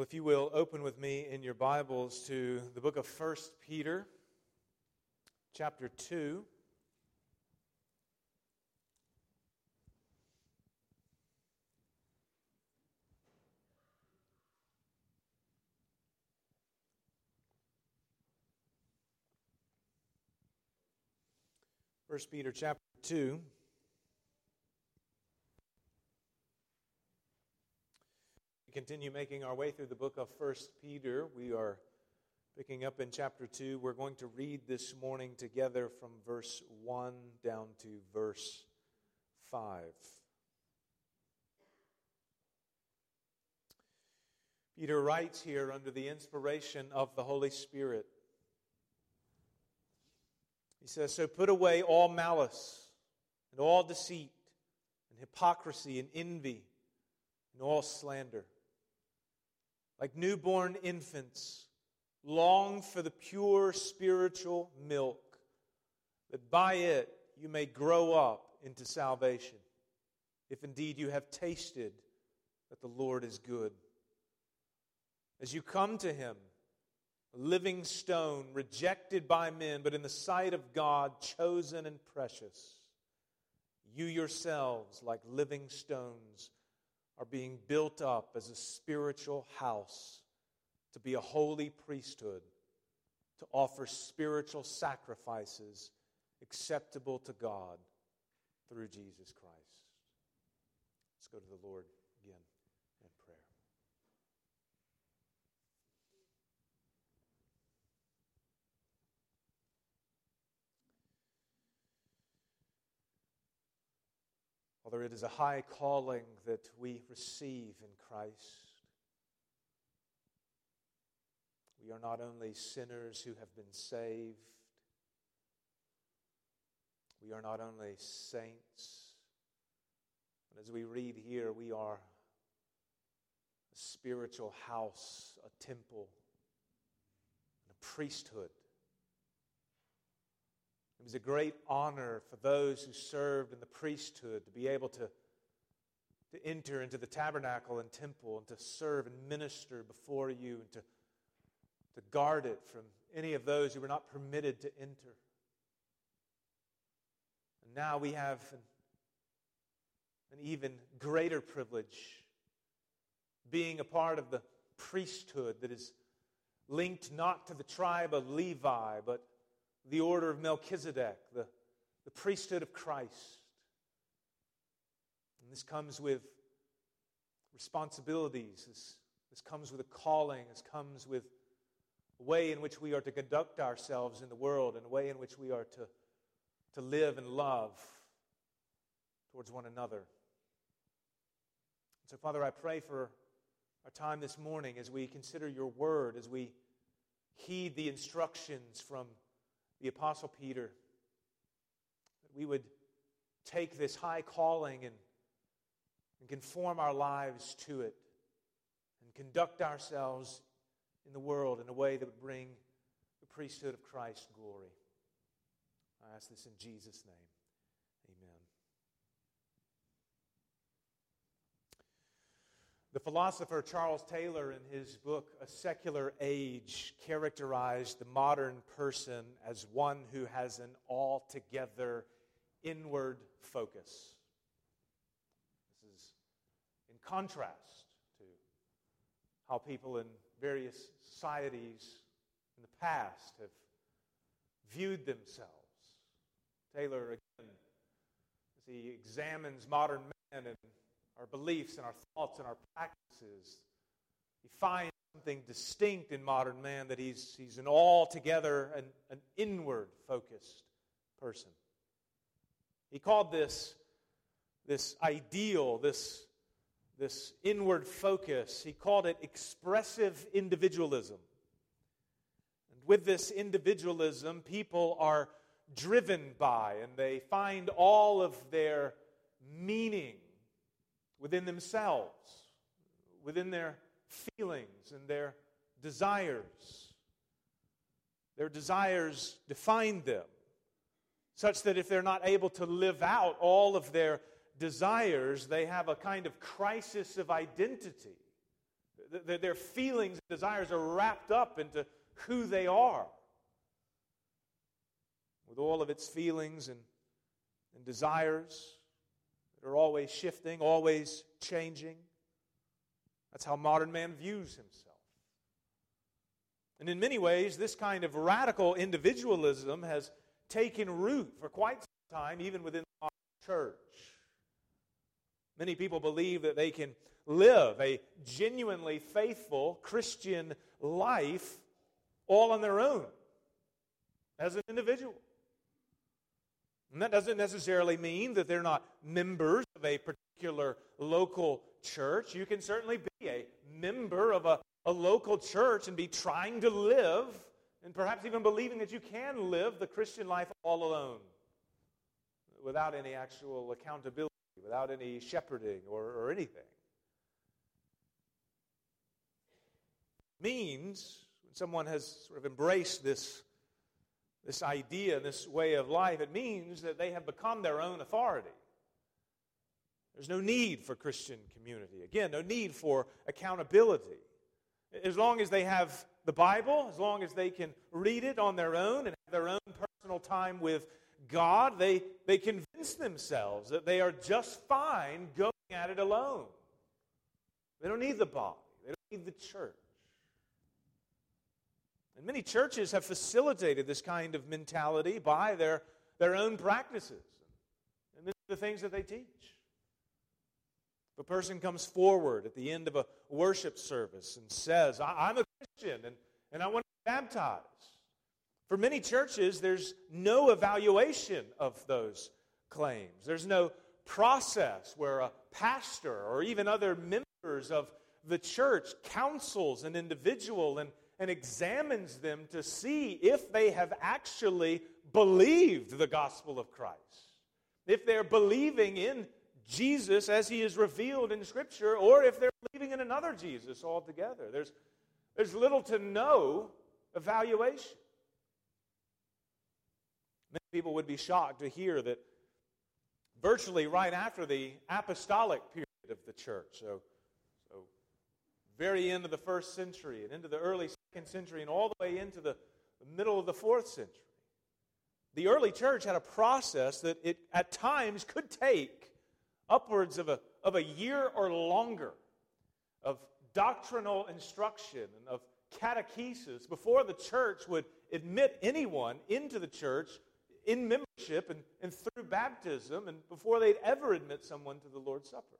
Well, if you will, open with me in your Bibles to the book of 1 Peter, chapter 2. First Peter chapter 2. We continue making our way through the book of First Peter. We are picking up in chapter 2. We're going to read this morning together from verse 1 down to verse 5. Peter writes here under the inspiration of the Holy Spirit. He says, So put away all malice and all deceit and hypocrisy and envy and all slander like newborn infants, long for the pure spiritual milk, that by it you may grow up into salvation, if indeed you have tasted that the Lord is good. As you come to him, a living stone, rejected by men, but in the sight of God, chosen and precious, you yourselves, like living stones, are being built up as a spiritual house to be a holy priesthood, to offer spiritual sacrifices acceptable to God through Jesus Christ. Let's go to the Lord again in prayer. Father, it is a high calling that we receive in Christ. We are not only sinners who have been saved, we are not only saints, but as we read here, we are a spiritual house, a temple, and a priesthood. It was a great honor for those who served in the priesthood to be able to, to enter into the tabernacle and temple and to serve and minister before you and to, to guard it from any of those who were not permitted to enter. And now we have an, an even greater privilege being a part of the priesthood that is linked not to the tribe of Levi, but the order of Melchizedek, the, the priesthood of Christ. And this comes with responsibilities. This, this comes with a calling. This comes with a way in which we are to conduct ourselves in the world and a way in which we are to, to live and love towards one another. so, Father, I pray for our time this morning as we consider your word, as we heed the instructions from the Apostle Peter, that we would take this high calling and, and conform our lives to it and conduct ourselves in the world in a way that would bring the priesthood of Christ glory. I ask this in Jesus' name. The philosopher Charles Taylor, in his book A Secular Age, characterized the modern person as one who has an altogether inward focus. This is in contrast to how people in various societies in the past have viewed themselves. Taylor, again, as he examines modern men and our beliefs and our thoughts and our practices. He finds something distinct in modern man that he's, he's an altogether an, an inward focused person. He called this, this ideal, this, this inward focus, he called it expressive individualism. And with this individualism, people are driven by and they find all of their meaning within themselves, within their feelings and their desires. Their desires define them, such that if they're not able to live out all of their desires, they have a kind of crisis of identity. Their feelings and desires are wrapped up into who they are. With all of its feelings and, and desires that are always shifting, always changing. That's how modern man views himself. And in many ways, this kind of radical individualism has taken root for quite some time, even within the church. Many people believe that they can live a genuinely faithful Christian life all on their own as an individual. And that doesn't necessarily mean that they're not members of a particular local church. You can certainly be a member of a, a local church and be trying to live, and perhaps even believing that you can live the Christian life all alone without any actual accountability, without any shepherding or, or anything. Means when someone has sort of embraced this, this idea, this way of life, it means that they have become their own authority. There's no need for Christian community. Again, no need for accountability. As long as they have the Bible, as long as they can read it on their own and have their own personal time with God, they, they convince themselves that they are just fine going at it alone. They don't need the body, they don't need the church. And many churches have facilitated this kind of mentality by their, their own practices and the things that they teach. If a person comes forward at the end of a worship service and says, I'm a Christian and, and I want to be baptized, for many churches, there's no evaluation of those claims. There's no process where a pastor or even other members of the church counsels an individual and, and examines them to see if they have actually believed the gospel of Christ. If they're believing in Jesus as he is revealed in Scripture, or if they're believing in another Jesus altogether. There's, there's little to no evaluation. Many people would be shocked to hear that virtually right after the apostolic period of the church, so, so very end of the first century and into the early second century and all the way into the, middle of the fourth century, the early church had a process that it at times could take upwards of a, of a year or longer of doctrinal instruction and of catechesis before the church would admit anyone into the church in membership and, and through baptism and before they'd ever admit someone to the Lord's Supper.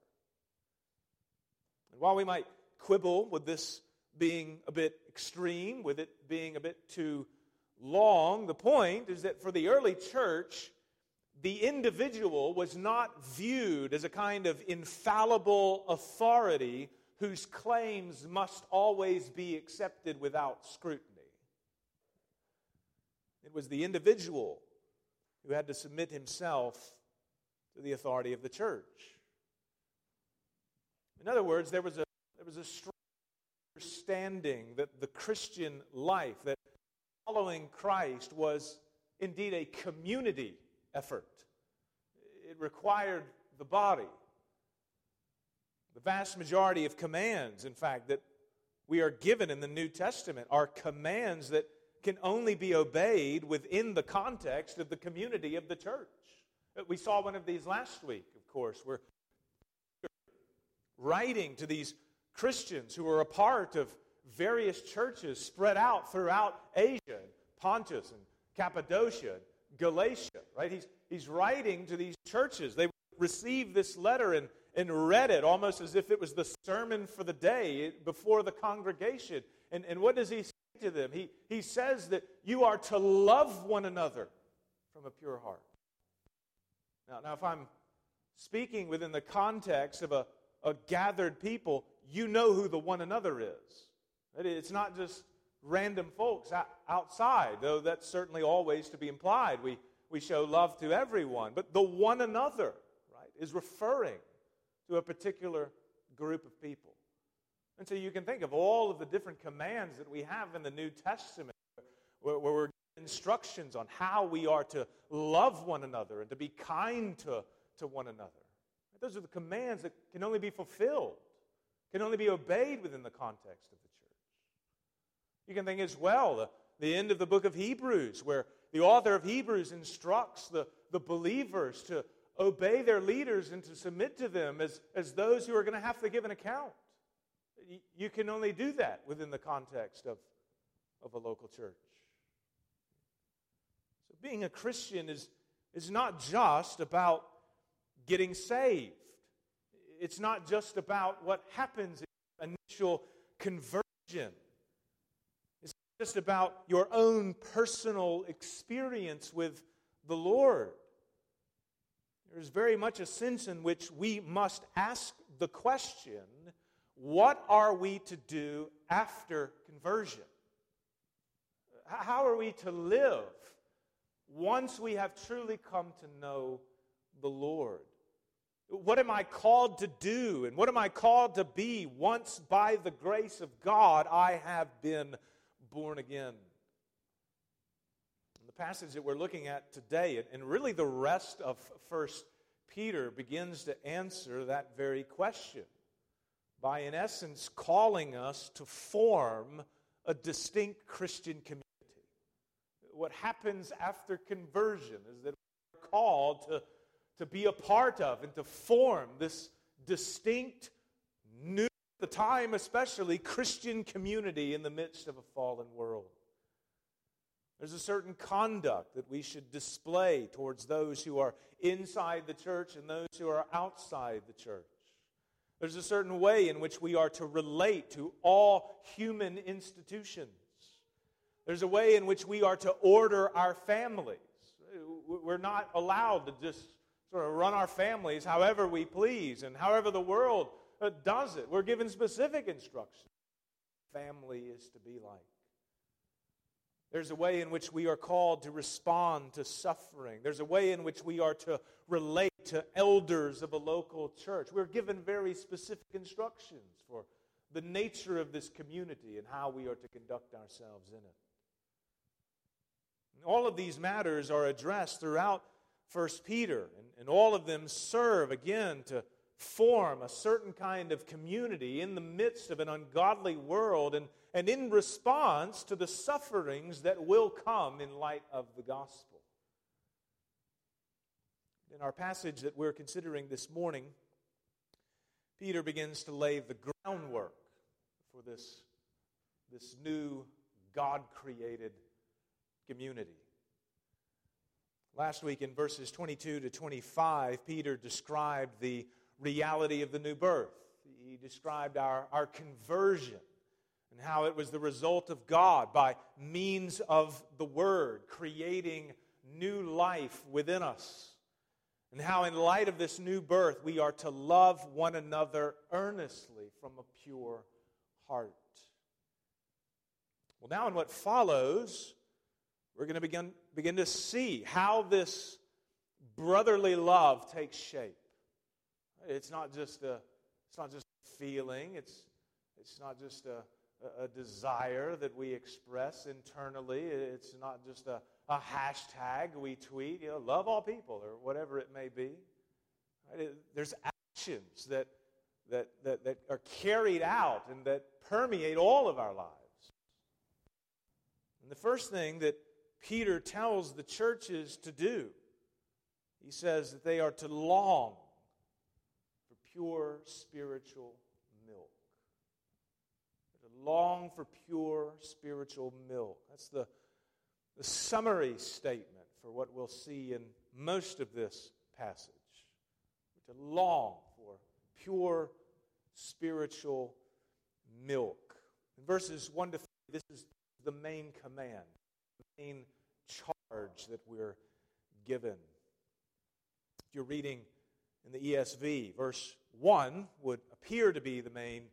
And while we might quibble with this being a bit extreme, with it being a bit too long, the point is that for the early church, the individual was not viewed as a kind of infallible authority whose claims must always be accepted without scrutiny. It was the individual who had to submit himself to the authority of the church. In other words, there was a, there was a strong understanding that the Christian life, that following Christ was indeed a community effort. It required the body. The vast majority of commands, in fact, that we are given in the New Testament are commands that can only be obeyed within the context of the community of the church. Uh, we saw one of these last week, of course, where writing to these Christians who were a part of various churches spread out throughout Asia, Pontus and Cappadocia, Galatia, right? He's, he's writing to these churches. They received this letter and, and read it almost as if it was the sermon for the day before the congregation. And, and what does he say to them? He, he says that you are to love one another from a pure heart. Now, now if I'm speaking within the context of a, a gathered people, you know who the one another is. It's not just random folks outside, though that's certainly always to be implied. We, we show love to everyone. But the one another, right, is referring to a particular group of people. And so you can think of all of the different commands that we have in the New Testament where, where we're instructions on how we are to love one another and to be kind to, to one another. Those are the commands that can only be fulfilled can only be obeyed within the context of the church. You can think as well the, the end of the book of Hebrews, where the author of Hebrews instructs the, the believers to obey their leaders and to submit to them as, as those who are going to have to give an account. You can only do that within the context of, of a local church. So being a Christian is, is not just about getting saved. It's not just about what happens in initial conversion. It's just about your own personal experience with the Lord. There's very much a sense in which we must ask the question what are we to do after conversion? How are we to live once we have truly come to know the Lord? What am I called to do? And what am I called to be once by the grace of God I have been born again? The passage that we're looking at today, and really the rest of First Peter, begins to answer that very question by, in essence, calling us to form a distinct Christian community. What happens after conversion is that we're called to, to be a part of and to form this distinct, new, at the time especially, Christian community in the midst of a fallen world. There's a certain conduct that we should display towards those who are inside the church and those who are outside the church. There's a certain way in which we are to relate to all human institutions. There's a way in which we are to order our families. We're not allowed to just sort of run our families however we please and however the world uh, does it. We're given specific instructions. Family is to be like. There's a way in which we are called to respond to suffering. There's a way in which we are to relate to elders of a local church. We're given very specific instructions for the nature of this community and how we are to conduct ourselves in it. All of these matters are addressed throughout 1 Peter, and, and all of them serve again to form a certain kind of community in the midst of an ungodly world and, and in response to the sufferings that will come in light of the gospel. In our passage that we're considering this morning, Peter begins to lay the groundwork for this, this new God created community. Last week in verses 22 to 25, Peter described the reality of the new birth. He described our, our conversion and how it was the result of God by means of the Word creating new life within us. And how, in light of this new birth, we are to love one another earnestly from a pure heart. Well, now, in what follows, we're going to begin, begin to see how this brotherly love takes shape. It's not just a, it's not just feeling, it's, it's not just a, a, desire that we express internally, it's not just a, a hashtag we tweet, you know, love all people or whatever it may be. There's actions that, that, that, that are carried out and that permeate all of our lives. And the first thing that Peter tells the churches to do, he says that they are to long for pure spiritual milk. To long for pure spiritual milk. That's the, the summary statement for what we'll see in most of this passage. To long for pure spiritual milk. In verses 1 to 3, this is the main command, main charge that we're given. If you're reading in the ESV, verse 1 would appear to be the main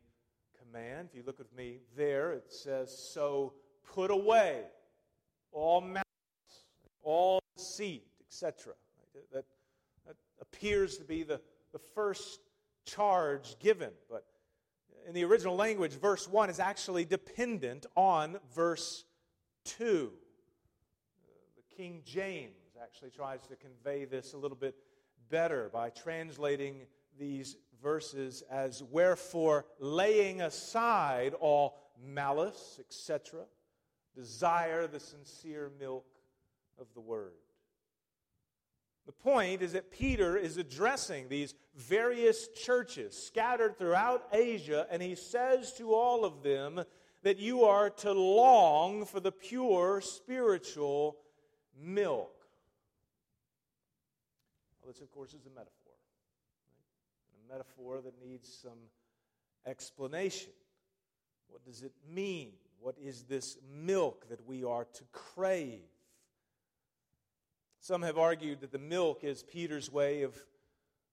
command. If you look with me there, it says, So put away all malice, all deceit, etc. That, that appears to be the, the first charge given. But in the original language, verse 1 is actually dependent on verse 2. King James actually tries to convey this a little bit better by translating these verses as wherefore laying aside all malice, etc., desire the sincere milk of the word. The point is that Peter is addressing these various churches scattered throughout Asia, and he says to all of them that you are to long for the pure spiritual milk. Well, this, of course, is a metaphor. Right? A metaphor that needs some explanation. What does it mean? What is this milk that we are to crave? Some have argued that the milk is Peter's way of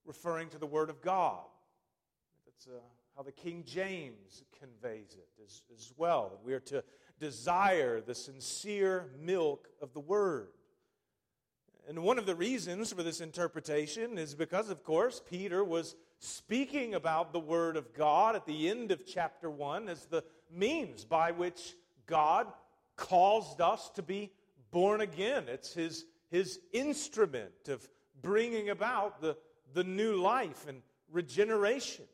referring to the Word of God. That's uh, how the King James conveys it as, as well. We are to desire the sincere milk of the Word. And one of the reasons for this interpretation is because, of course, Peter was speaking about the Word of God at the end of chapter 1 as the means by which God caused us to be born again. It's his, his instrument of bringing about the, the new life and regeneration.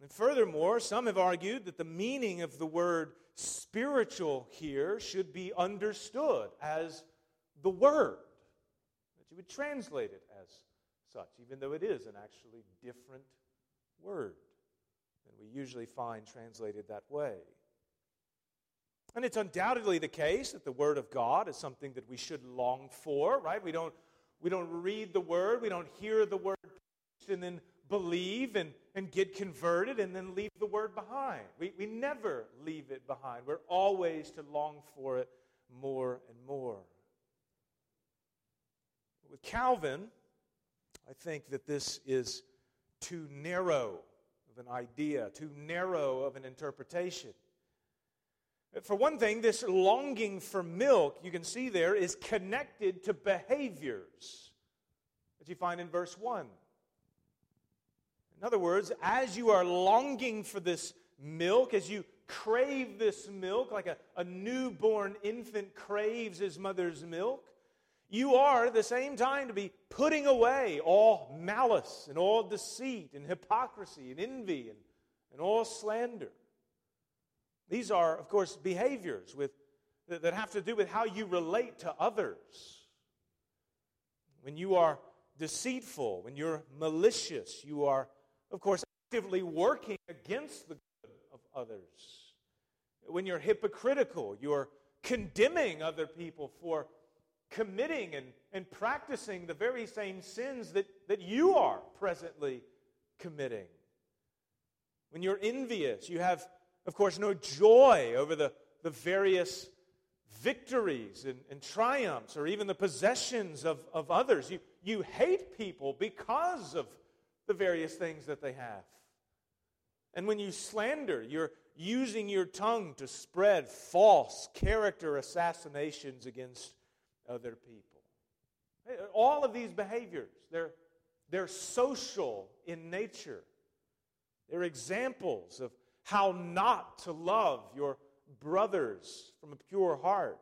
And furthermore, some have argued that the meaning of the word spiritual here should be understood as the Word, that you would translate it as such, even though it is an actually different word than we usually find translated that way. And it's undoubtedly the case that the Word of God is something that we should long for, right? We don't, we don't read the Word, we don't hear the Word and then believe and, and get converted and then leave the Word behind. We, we never leave it behind. We're always to long for it more and more. With Calvin, I think that this is too narrow of an idea, too narrow of an interpretation. For one thing, this longing for milk, you can see there, is connected to behaviors that you find in verse 1. In other words, as you are longing for this milk, as you crave this milk, like a, a newborn infant craves his mother's milk, you are at the same time to be putting away all malice and all deceit and hypocrisy and envy and, and all slander. These are, of course, behaviors with, that, that have to do with how you relate to others. When you are deceitful, when you're malicious, you are, of course, actively working against the good of others. When you're hypocritical, you're condemning other people for committing and, and practicing the very same sins that, that you are presently committing. When you're envious, you have, of course, no joy over the, the various victories and, and triumphs or even the possessions of, of others. You, you hate people because of the various things that they have. And when you slander, you're using your tongue to spread false character assassinations against other people. All of these behaviors, they're, they're social in nature. They're examples of how not to love your brothers from a pure heart.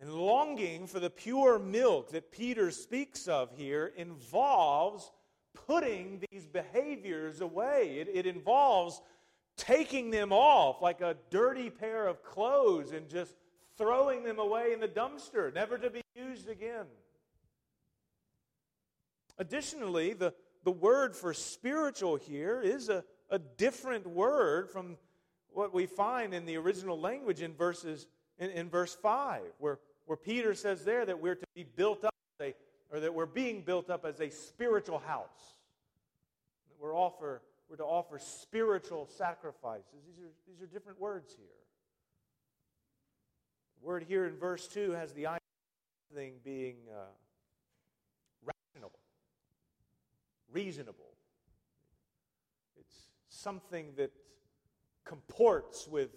And longing for the pure milk that Peter speaks of here involves putting these behaviors away. It, it, involves taking them off like a dirty pair of clothes and just throwing them away in the dumpster, never to be used again. Additionally, the, the word for spiritual here is a, a different word from what we find in the original language in verses in, in verse 5, where, where Peter says there that we're to be built up a, or that we're being built up as a spiritual house. We're offer we're to offer spiritual sacrifices. These are, these are different words here. Word here in verse 2 has the idea of thing being uh, rational, reasonable. It's something that comports with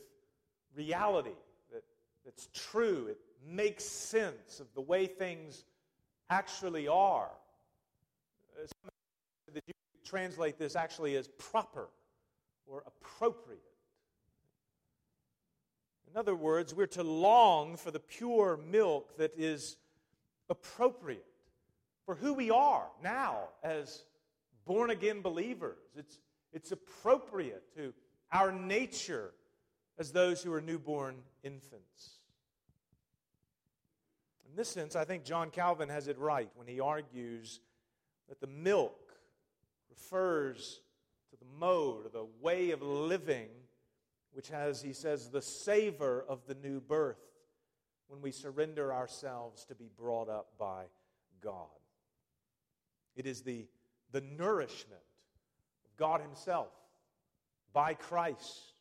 reality, that, that's true. It makes sense of the way things actually are. Uh, that you translate this actually as proper or appropriate. In other words, we're to long for the pure milk that is appropriate for who we are now as born again believers. It's, it's appropriate to our nature as those who are newborn infants. In this sense, I think John Calvin has it right when he argues that the milk refers to the mode or the way of living which has, he says, the savor of the new birth when we surrender ourselves to be brought up by God. It is the, the nourishment of God Himself by Christ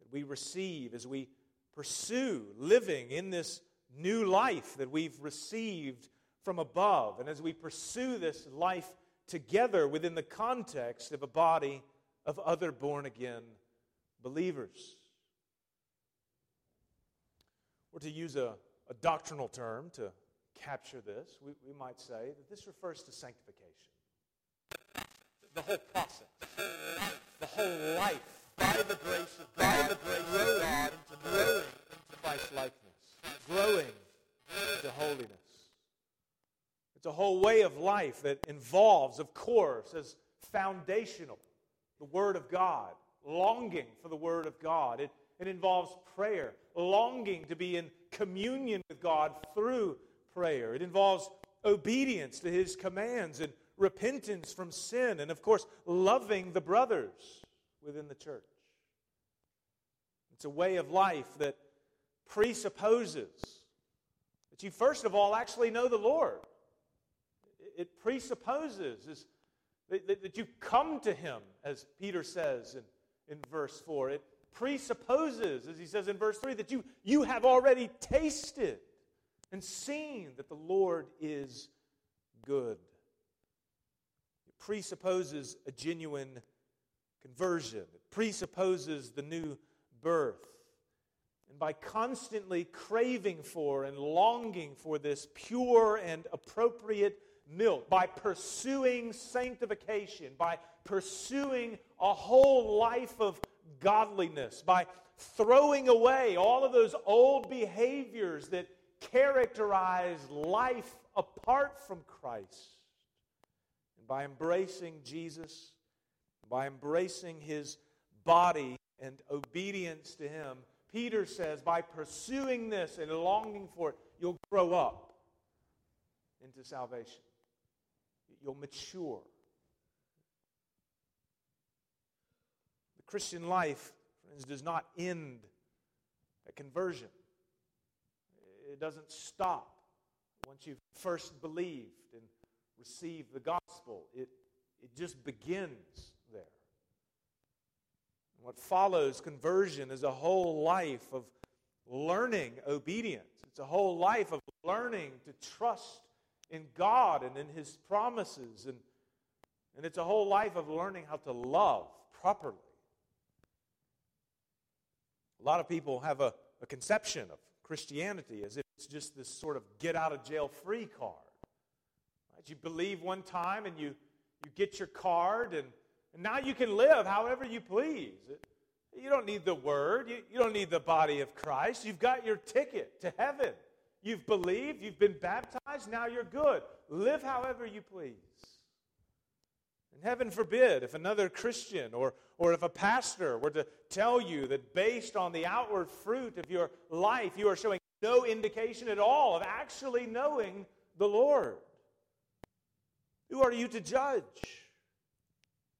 that we receive as we pursue living in this new life that we've received from above. And as we pursue this life together within the context of a body of other born again believers. Or to use a, a doctrinal term to capture this, we, we might say that this refers to sanctification. The whole process, the whole life, by the grace of God, by the grace of God, into growing into Christ likeness, growing into holiness. It's a whole way of life that involves, of course, as foundational, the Word of God, longing for the Word of God. It, it involves prayer, longing to be in communion with God through prayer. It involves obedience to His commands and repentance from sin, and of course, loving the brothers within the church. It's a way of life that presupposes that you, first of all, actually know the Lord. It presupposes that you come to Him, as Peter says in, in verse 4. It presupposes, as he says in verse 3, that you, you have already tasted and seen that the Lord is good. It presupposes a genuine conversion, it presupposes the new birth. And by constantly craving for and longing for this pure and appropriate milk, by pursuing sanctification, by pursuing a whole life of godliness, by throwing away all of those old behaviors that characterize life apart from Christ, and by embracing Jesus, by embracing his body and obedience to him, Peter says, by pursuing this and longing for it, you'll grow up into salvation. You'll mature. The Christian life, friends, does not end at conversion. It doesn't stop once you've first believed and received the gospel. It, it just begins there. What follows conversion is a whole life of learning obedience. It's a whole life of learning to trust in God and in His promises. And, and it's a whole life of learning how to love properly. A lot of people have a, a conception of Christianity as if it's just this sort of get out of jail free card. Right? You believe one time and you, you get your card, and, and now you can live however you please. You don't need the Word, you, you don't need the body of Christ. You've got your ticket to heaven. You've believed, you've been baptized, now you're good. Live however you please. And heaven forbid if another Christian or, or if a pastor were to tell you that based on the outward fruit of your life, you are showing no indication at all of actually knowing the Lord. Who are you to judge?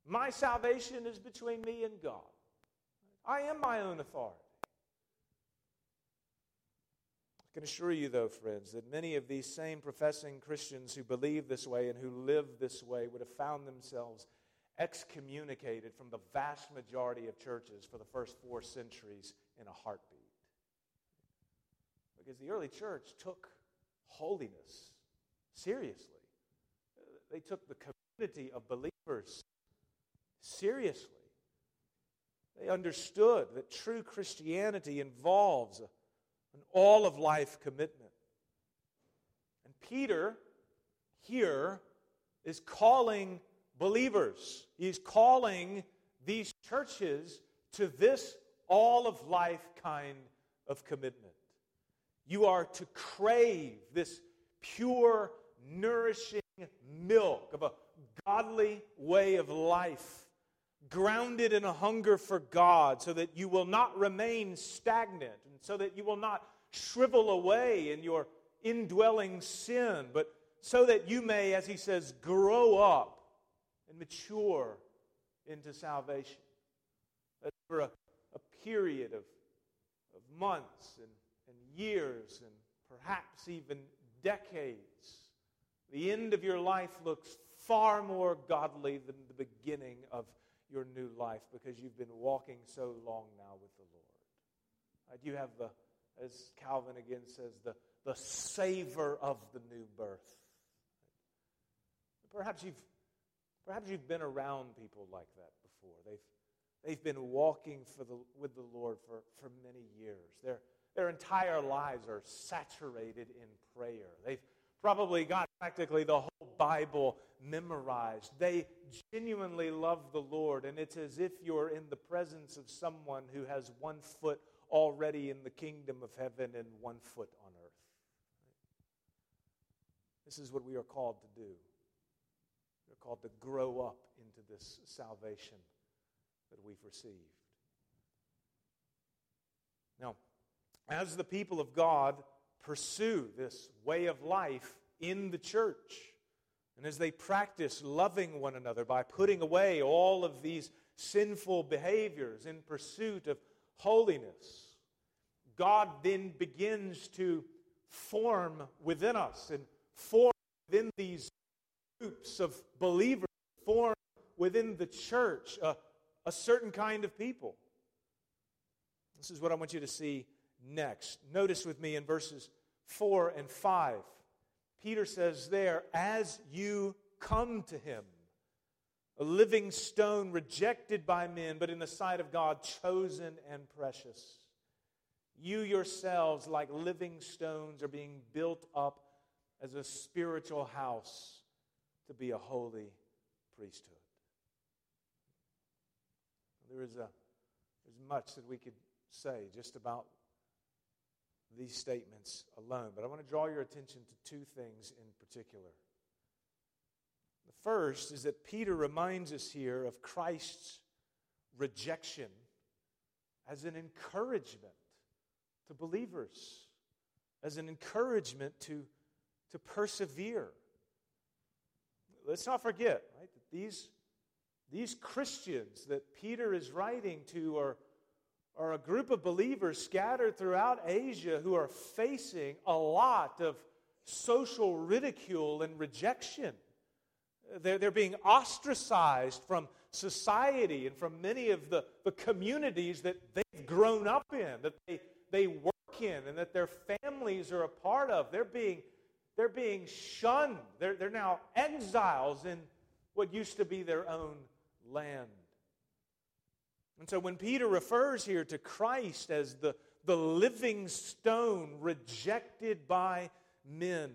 My salvation is between me and God. I am my own authority. I can assure you, though, friends, that many of these same professing Christians who believe this way and who live this way would have found themselves excommunicated from the vast majority of churches for the first four centuries in a heartbeat. Because the early church took holiness seriously, they took the community of believers seriously. They understood that true Christianity involves an all of life commitment. And Peter here is calling believers, he's calling these churches to this all of life kind of commitment. You are to crave this pure, nourishing milk of a godly way of life, grounded in a hunger for God, so that you will not remain stagnant so that you will not shrivel away in your indwelling sin, but so that you may, as he says, grow up and mature into salvation. That for a, a period of, of months and, and years and perhaps even decades, the end of your life looks far more godly than the beginning of your new life because you've been walking so long now with the Lord. Right? You have the, as Calvin again says, the, the savor of the new birth. Perhaps you've, perhaps you've been around people like that before. They've, they've been walking for the, with the Lord for, for many years. Their, their entire lives are saturated in prayer. They've probably got practically the whole Bible memorized. They genuinely love the Lord, and it's as if you're in the presence of someone who has one foot already in the kingdom of heaven and one foot on earth. This is what we are called to do. We're called to grow up into this salvation that we've received. Now, as the people of God pursue this way of life in the church, and as they practice loving one another by putting away all of these sinful behaviors in pursuit of holiness, God then begins to form within us and form within these groups of believers, form within the church a, a certain kind of people. This is what I want you to see next. Notice with me in verses 4 and 5. Peter says there, as you come to him, a living stone rejected by men, but in the sight of God, chosen and precious. You yourselves, like living stones, are being built up as a spiritual house to be a holy priesthood. There is a, there's much that we could say just about these statements alone, but I want to draw your attention to two things in particular. The first is that Peter reminds us here of Christ's rejection as an encouragement to believers, as an encouragement to, to persevere. Let's not forget, right, that these, these Christians that Peter is writing to are are a group of believers scattered throughout Asia who are facing a lot of social ridicule and rejection. They're, they're being ostracized from society and from many of the, the communities that they've grown up in, that they, they work in, and that their families are a part of. They're being, they're being shunned. They're, they're now exiles in what used to be their own land. And so when Peter refers here to Christ as the, the living stone rejected by men,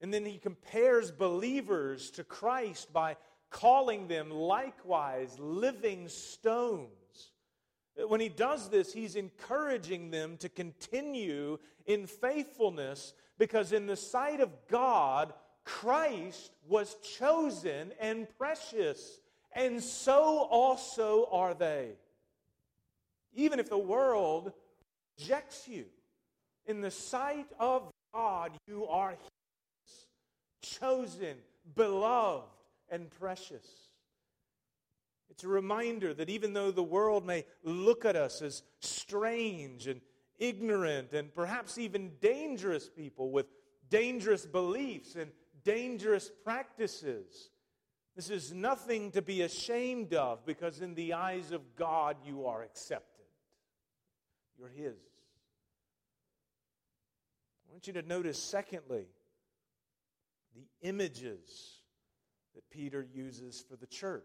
and then he compares believers to Christ by calling them likewise living stones. When he does this, he's encouraging them to continue in faithfulness because, in the sight of God, Christ was chosen and precious and so also are they. Even if the world rejects you, in the sight of God, you are chosen, beloved, and precious. It's a reminder that even though the world may look at us as strange and ignorant and perhaps even dangerous people with dangerous beliefs and dangerous practices, this is nothing to be ashamed of because, in the eyes of God, you are accepted. You're His. I want you to notice, secondly, the images that Peter uses for the church.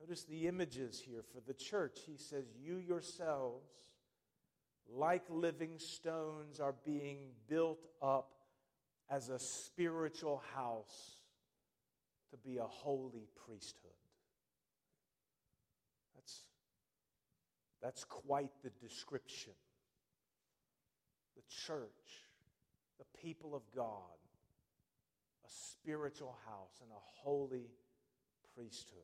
Notice the images here for the church. He says, You yourselves, like living stones, are being built up as a spiritual house to be a holy priesthood. That's, that's quite the description. The church, the people of God, a spiritual house and a holy priesthood.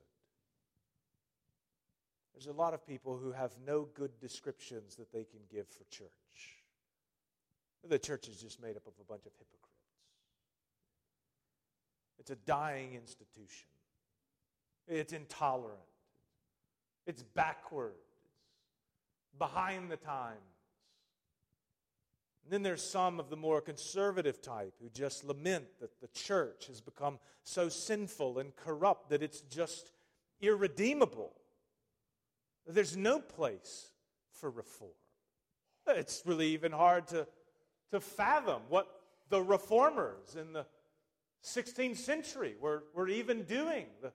There's a lot of people who have no good descriptions that they can give for church. The church is just made up of a bunch of hypocrites. It's a dying institution. It's intolerant. It's backward. It's behind the times. And then there's some of the more conservative type who just lament that the church has become so sinful and corrupt that it's just irredeemable. There's no place for reform. It's really even hard to, to fathom what the reformers in the 16th century were, were even doing. The,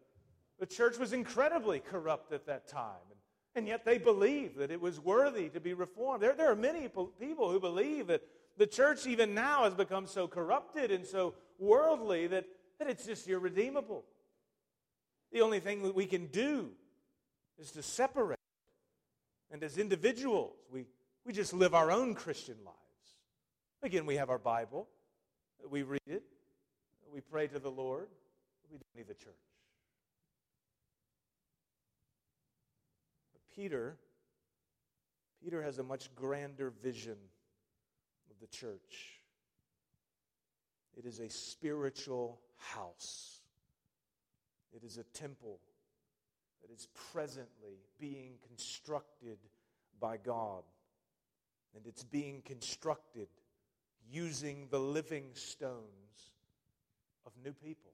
the church was incredibly corrupt at that time. And, yet they believe that it was worthy to be reformed. There, there are many people who believe that the church, even now, has become so corrupted and so worldly that, that it's just irredeemable. The only thing that we can do is to separate. And as individuals, we, we just live our own Christian lives. Again, we have our Bible, we read it, we pray to the Lord, we don't need the church. But Peter, Peter has a much grander vision of the church. It is a spiritual house. It is a temple that is presently being constructed by God. And it's being constructed using the living stones of new people,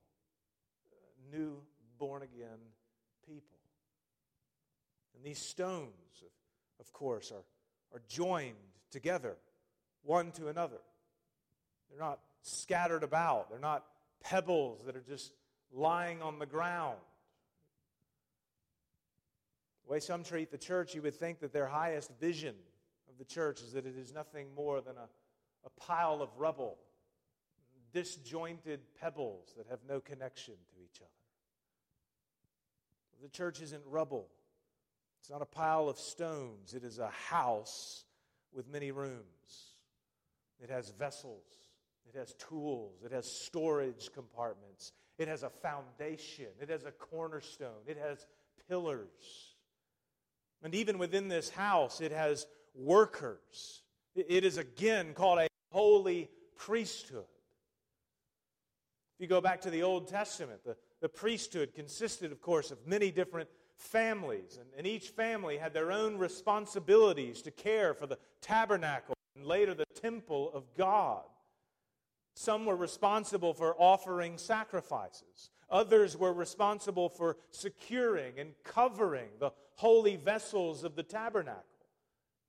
uh, new born again people. And these stones, of, of course, are, are joined together, one to another. They're not scattered about, they're not pebbles that are just lying on the ground. The way some treat the church, you would think that their highest vision of the church is that it is nothing more than a, a pile of rubble, disjointed pebbles that have no connection to each other. The church isn't rubble, it's not a pile of stones, it is a house with many rooms. It has vessels, it has tools, it has storage compartments, it has a foundation, it has a cornerstone, it has pillars. And even within this house, it has workers. It is again called a holy priesthood. If you go back to the Old Testament, the, the priesthood consisted, of course, of many different families, and, and each family had their own responsibilities to care for the tabernacle and later the temple of God. Some were responsible for offering sacrifices. Others were responsible for securing and covering the holy vessels of the tabernacle.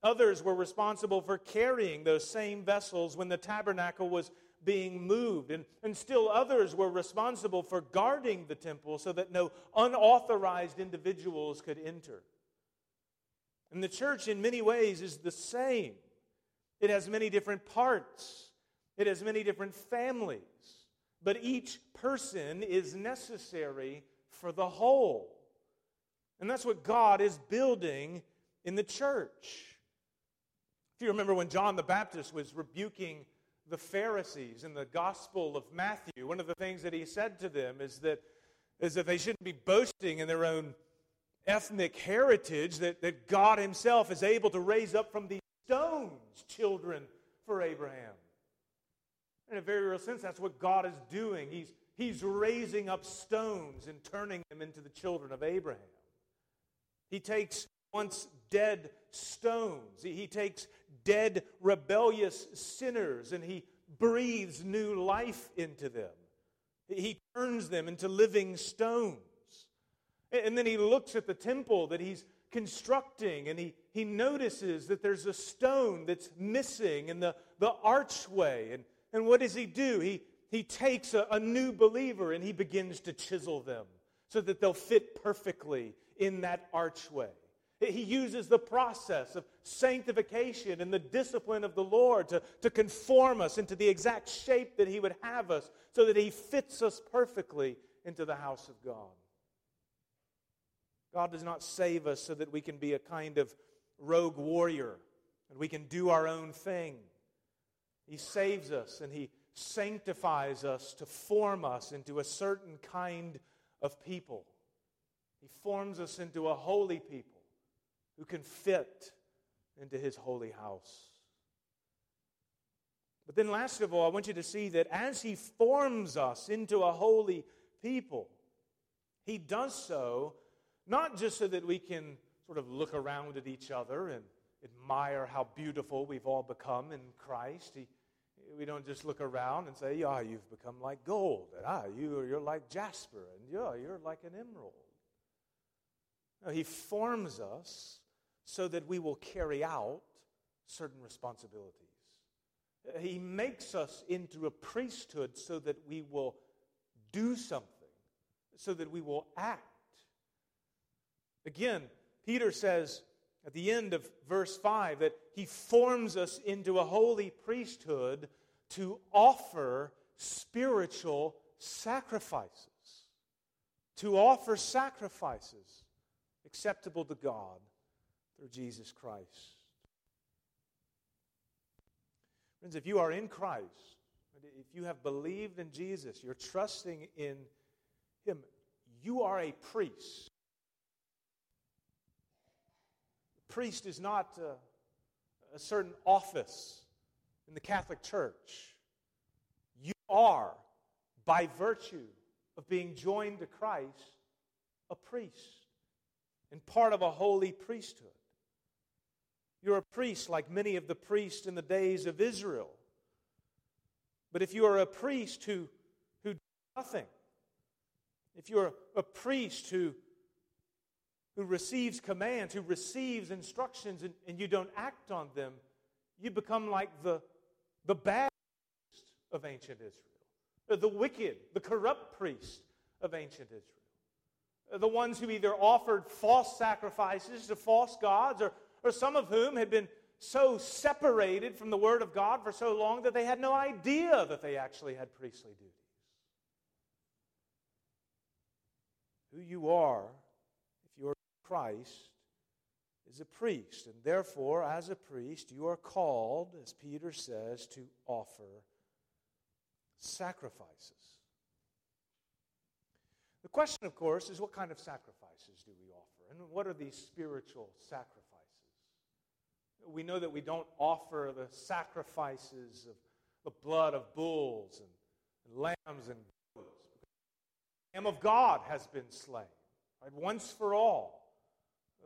Others were responsible for carrying those same vessels when the tabernacle was being moved. And, and still others were responsible for guarding the temple so that no unauthorized individuals could enter. And the church, in many ways, is the same. It has many different parts, it has many different families but each person is necessary for the whole. And that's what God is building in the church. If you remember when John the Baptist was rebuking the Pharisees in the Gospel of Matthew, one of the things that he said to them is that, is that they shouldn't be boasting in their own ethnic heritage, that, that God Himself is able to raise up from these stones children for Abraham. In a very real sense, that's what God is doing. He's, he's raising up stones and turning them into the children of Abraham. He takes once dead stones, he, takes dead, rebellious sinners, and he breathes new life into them. He turns them into living stones. And then he looks at the temple that he's constructing and he, he notices that there's a stone that's missing in the, the archway. And and what does he do? He, he takes a, a new believer and he begins to chisel them so that they'll fit perfectly in that archway. He uses the process of sanctification and the discipline of the Lord to, to conform us into the exact shape that He would have us so that He fits us perfectly into the house of God. God does not save us so that we can be a kind of rogue warrior and we can do our own thing. He saves us and He sanctifies us to form us into a certain kind of people. He forms us into a holy people who can fit into his holy house. But then, last of all, I want you to see that as he forms us into a holy people, he does so not just so that we can sort of look around at each other and admire how beautiful we've all become in Christ. He, we don't just look around and say, yeah, you've become like gold. And, ah, you, you're like jasper. And yeah, you're like an emerald. No, he forms us so that we will carry out certain responsibilities. He makes us into a priesthood so that we will do something, so that we will act. Again, Peter says at the end of verse 5 that he forms us into a holy priesthood to offer spiritual sacrifices. To offer sacrifices acceptable to God through Jesus Christ. Friends, if you are in Christ, if you have believed in Jesus, you're trusting in Him, you are a priest. A priest is not a, a certain office in the Catholic Church. You are, by virtue of being joined to Christ, a priest and part of a holy priesthood. You're a priest like many of the priests in the days of Israel. But if you are a priest who, who does nothing, if you're a priest who, who receives commands, who receives instructions, and, and you don't act on them, you become like the, the bad priest of ancient Israel, the wicked, the corrupt priest of ancient Israel. The ones who either offered false sacrifices to false gods or or some of whom had been so separated from the Word of God for so long that they had no idea that they actually had priestly duties. Who you are, if you're Christ, is a priest. And therefore, as a priest, you are called, as Peter says, to offer sacrifices. The question, of course, is what kind of sacrifices do we offer? And what are these spiritual sacrifices? We know that we don't offer the sacrifices of the blood of bulls and, and lambs and goats. The Lamb of God has been slain, right, once for all.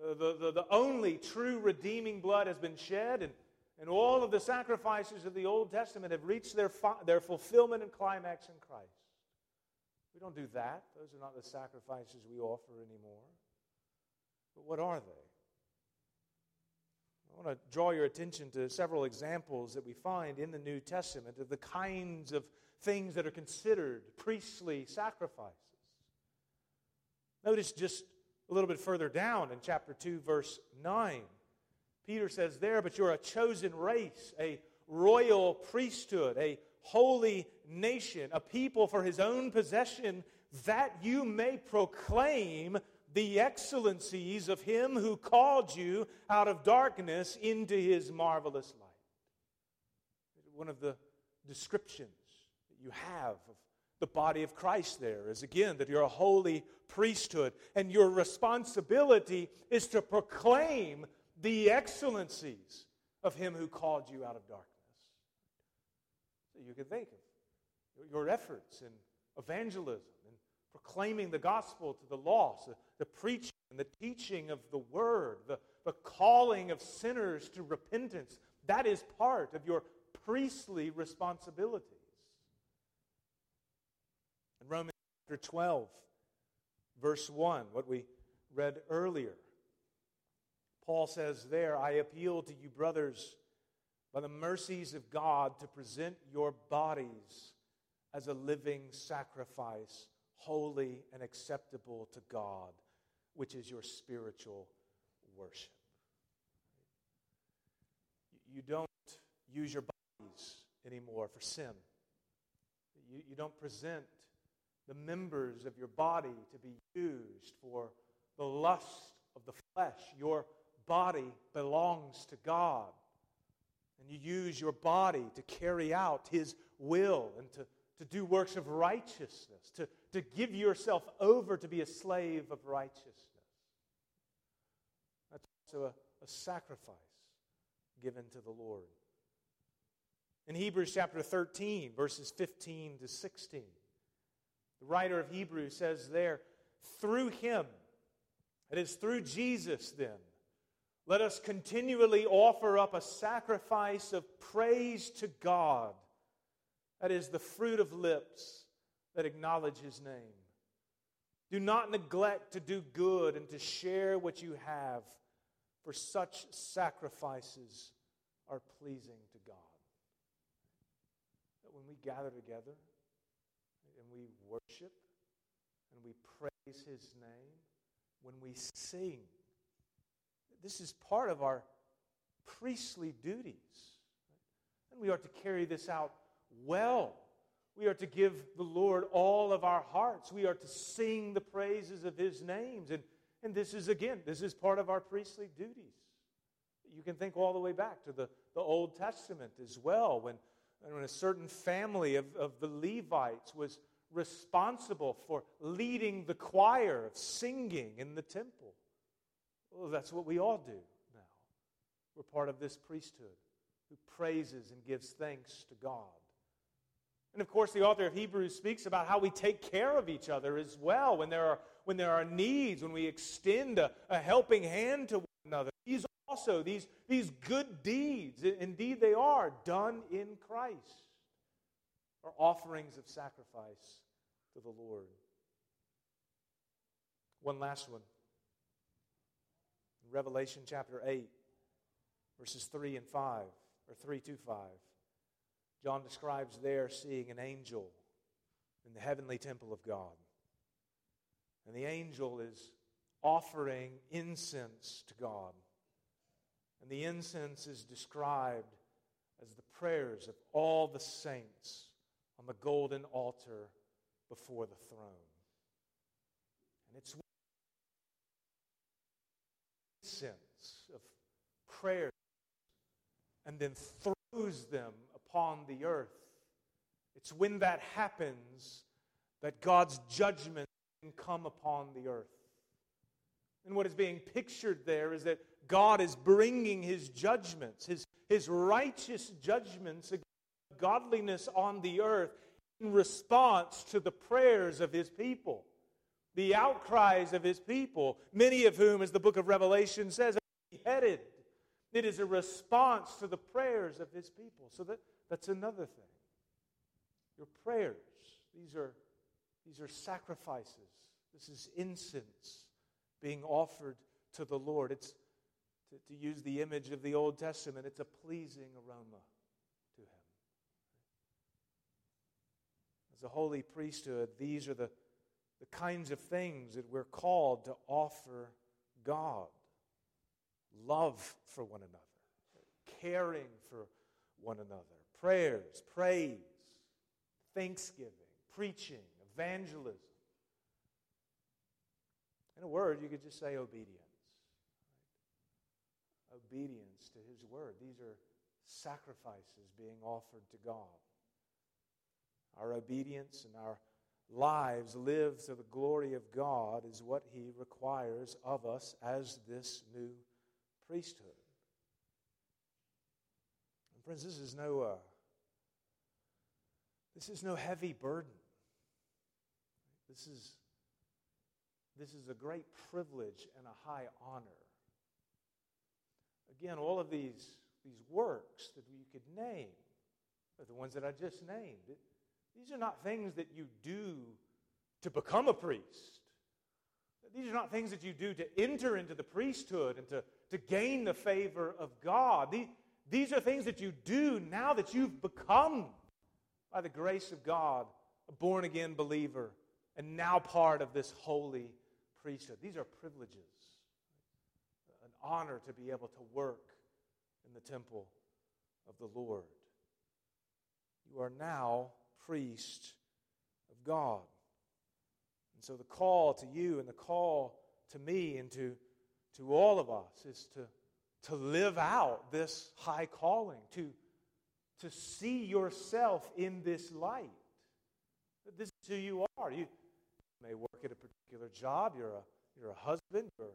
Uh, the, the, the only true redeeming blood has been shed, and, and all of the sacrifices of the Old Testament have reached their, their fulfillment and climax in Christ. We don't do that. Those are not the sacrifices we offer anymore. But what are they? I want to draw your attention to several examples that we find in the New Testament of the kinds of things that are considered priestly sacrifices. Notice just a little bit further down in chapter 2, verse 9. Peter says there, But you're a chosen race, a royal priesthood, a holy nation, a people for his own possession, that you may proclaim the excellencies of him who called you out of darkness into his marvelous light. One of the descriptions that you have of the body of Christ there is again that you're a holy priesthood, and your responsibility is to proclaim the excellencies of him who called you out of darkness. So you can think of your efforts in evangelism and proclaiming the gospel to the lost, the, preaching and the teaching of the word, the, the calling of sinners to repentance. That is part of your priestly responsibilities. In Romans chapter 12, verse 1, what we read earlier, Paul says there, I appeal to you, brothers, by the mercies of God, to present your bodies as a living sacrifice holy and acceptable to God, which is your spiritual worship. You don't use your bodies anymore for sin. You, you don't present the members of your body to be used for the lust of the flesh. Your body belongs to God. and you use your body to carry out His will and to, to do works of righteousness, to, to give yourself over to be a slave of righteousness. That's also a, a sacrifice given to the Lord. In Hebrews chapter 13, verses 15 to 16, the writer of Hebrews says there, through him, it is through Jesus then, let us continually offer up a sacrifice of praise to God. That is the fruit of lips that acknowledge his name. Do not neglect to do good and to share what you have, for such sacrifices are pleasing to God. That when we gather together and we worship and we praise his name, when we sing, this is part of our priestly duties. And we are to carry this out well. We are to give the Lord all of our hearts. We are to sing the praises of his names. And, and this is, again, this is part of our priestly duties. You can think all the way back to the, the Old Testament as well, when, when a certain family of, of the Levites was responsible for leading the choir of singing in the temple. Well, that's what we all do now. We're part of this priesthood who praises and gives thanks to God. And of course, the author of Hebrews speaks about how we take care of each other as well when there are, when there are needs, when we extend a, a helping hand to one another. These also, these, these good deeds, indeed they are, done in Christ, are offerings of sacrifice to the Lord. One last one. Revelation chapter 8, verses 3 and 5, or 3 to 5. John describes there seeing an angel in the heavenly temple of God. And the angel is offering incense to God. And the incense is described as the prayers of all the saints on the golden altar before the throne. And it's incense of prayers and then throws them upon the earth. It's when that happens that God's judgment can come upon the earth. And what is being pictured there is that God is bringing his judgments, his, his righteous judgments against godliness on the earth in response to the prayers of his people the outcries of his people, many of whom, as the book of Revelation says, are beheaded. It is a response to the prayers of his people. So that, that's another thing. Your prayers, these are, these are sacrifices. This is incense being offered to the Lord. It's, to, to use the image of the Old Testament, it's a pleasing aroma to him. As a holy priesthood, these are the the kinds of things that we're called to offer God love for one another, caring for one another, prayers, praise, thanksgiving, preaching, evangelism. In a word, you could just say obedience. Right? Obedience to His word. These are sacrifices being offered to God. Our obedience and our lives lived to the glory of God is what He requires of us as this new priesthood. And friends, this is no uh, this is no heavy burden. This is this is a great privilege and a high honor. Again, all of these, these works that you could name are the ones that I just named. These are not things that you do to become a priest. These are not things that you do to enter into the priesthood and to, to gain the favor of God. These, are things that you do now that you've become, by the grace of God, a born again believer, and now part of this holy priesthood. These are privileges, an honor to be able to work in the temple of the Lord. You are now priest of God. And so the call to you and the call to me and to, to all of us is to, to live out this high calling, to, to see yourself in this light. This is who you are. You may work at a particular job. You're a, you're a husband, you're,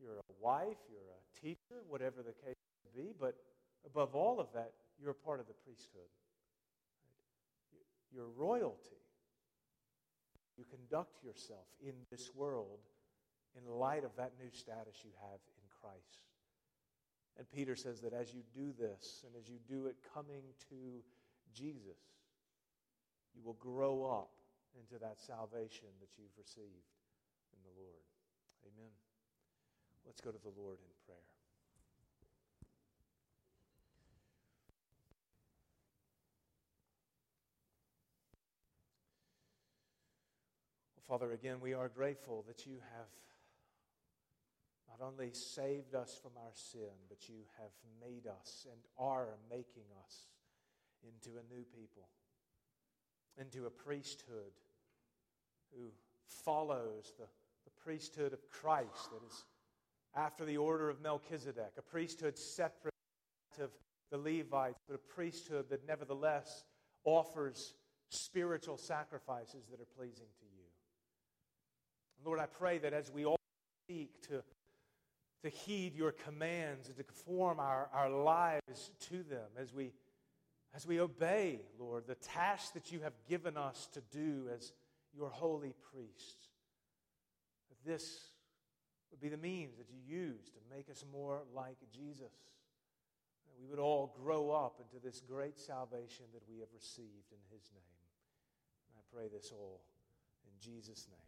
you're a wife, you're a teacher, whatever the case may be. But above all of that, you're part of the priesthood. You're royalty. You conduct yourself in this world in light of that new status you have in Christ. And Peter says that as you do this, and as you do it coming to Jesus, you will grow up into that salvation that you've received in the Lord. Amen. Let's go to the Lord in prayer. Father, again, we are grateful that you have not only saved us from our sin, but you have made us and are making us into a new people, into a priesthood who follows the, the priesthood of Christ that is after the order of Melchizedek, a priesthood separate of the Levites, but a priesthood that nevertheless offers spiritual sacrifices that are pleasing to you. Lord, I pray that as we all seek to to heed your commands and to conform our, our lives to them as we, as we obey, Lord, the task that you have given us to do as your holy priests. That this would be the means that you use to make us more like Jesus. That we would all grow up into this great salvation that we have received in his name. And I pray this all in Jesus' name.